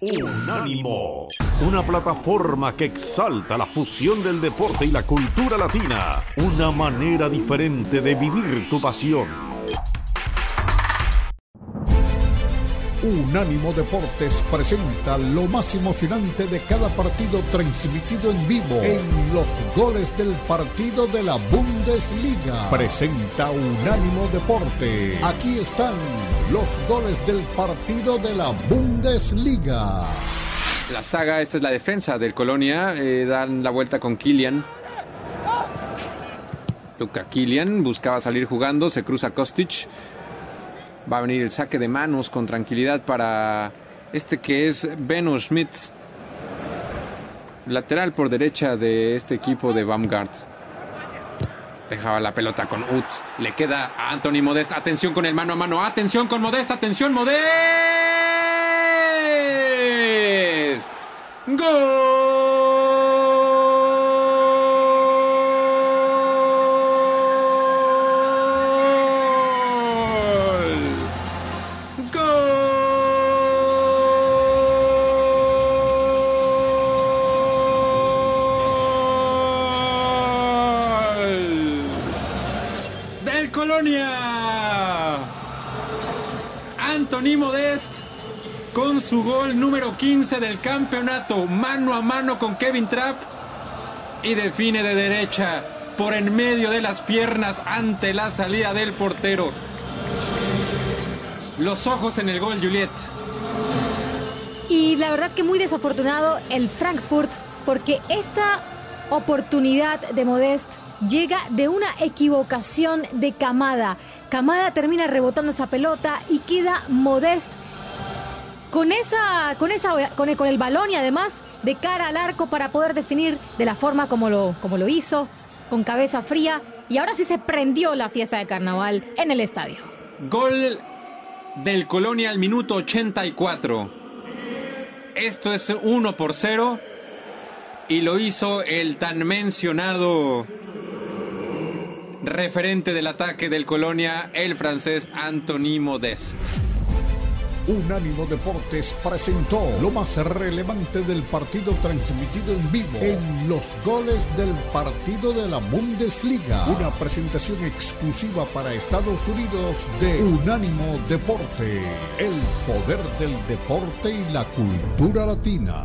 Unánimo, una plataforma que exalta la fusión del deporte y la cultura latina, una manera diferente de vivir tu pasión. Unánimo Deportes presenta lo más emocionante de cada partido transmitido en vivo en los goles del partido de la Bundesliga. Presenta Unánimo Deporte. Aquí están los goles del partido de la Bundesliga. La saga, esta es la defensa del Colonia, eh, dan la vuelta con Kilian. Luca Kilian buscaba salir jugando, se cruza Kostic. Va a venir el saque de manos con tranquilidad para este que es Beno Schmidt, lateral por derecha de este equipo de Baumgart. Dejaba la pelota con Ut. Le queda a Anthony Modest. Atención con el mano a mano. Atención con Modest. Atención Modest. ¡Gol! Colonia. Anthony Modest con su gol número 15 del campeonato, mano a mano con Kevin Trapp y define de derecha por en medio de las piernas ante la salida del portero. Los ojos en el gol, Juliet. Y la verdad que muy desafortunado el Frankfurt porque esta oportunidad de Modest llega de una equivocación de Camada. Camada termina rebotando esa pelota y queda Modest con esa con esa con el, con el balón y además de cara al arco para poder definir de la forma como lo como lo hizo, con cabeza fría y ahora sí se prendió la fiesta de carnaval en el estadio. Gol del Colonia al minuto 84. Esto es 1 por 0 y lo hizo el tan mencionado referente del ataque del Colonia, el francés Anthony Modest. Unánimo Deportes presentó lo más relevante del partido transmitido en vivo en los goles del partido de la Bundesliga. Una presentación exclusiva para Estados Unidos de Unánimo Deporte. El poder del deporte y la cultura latina.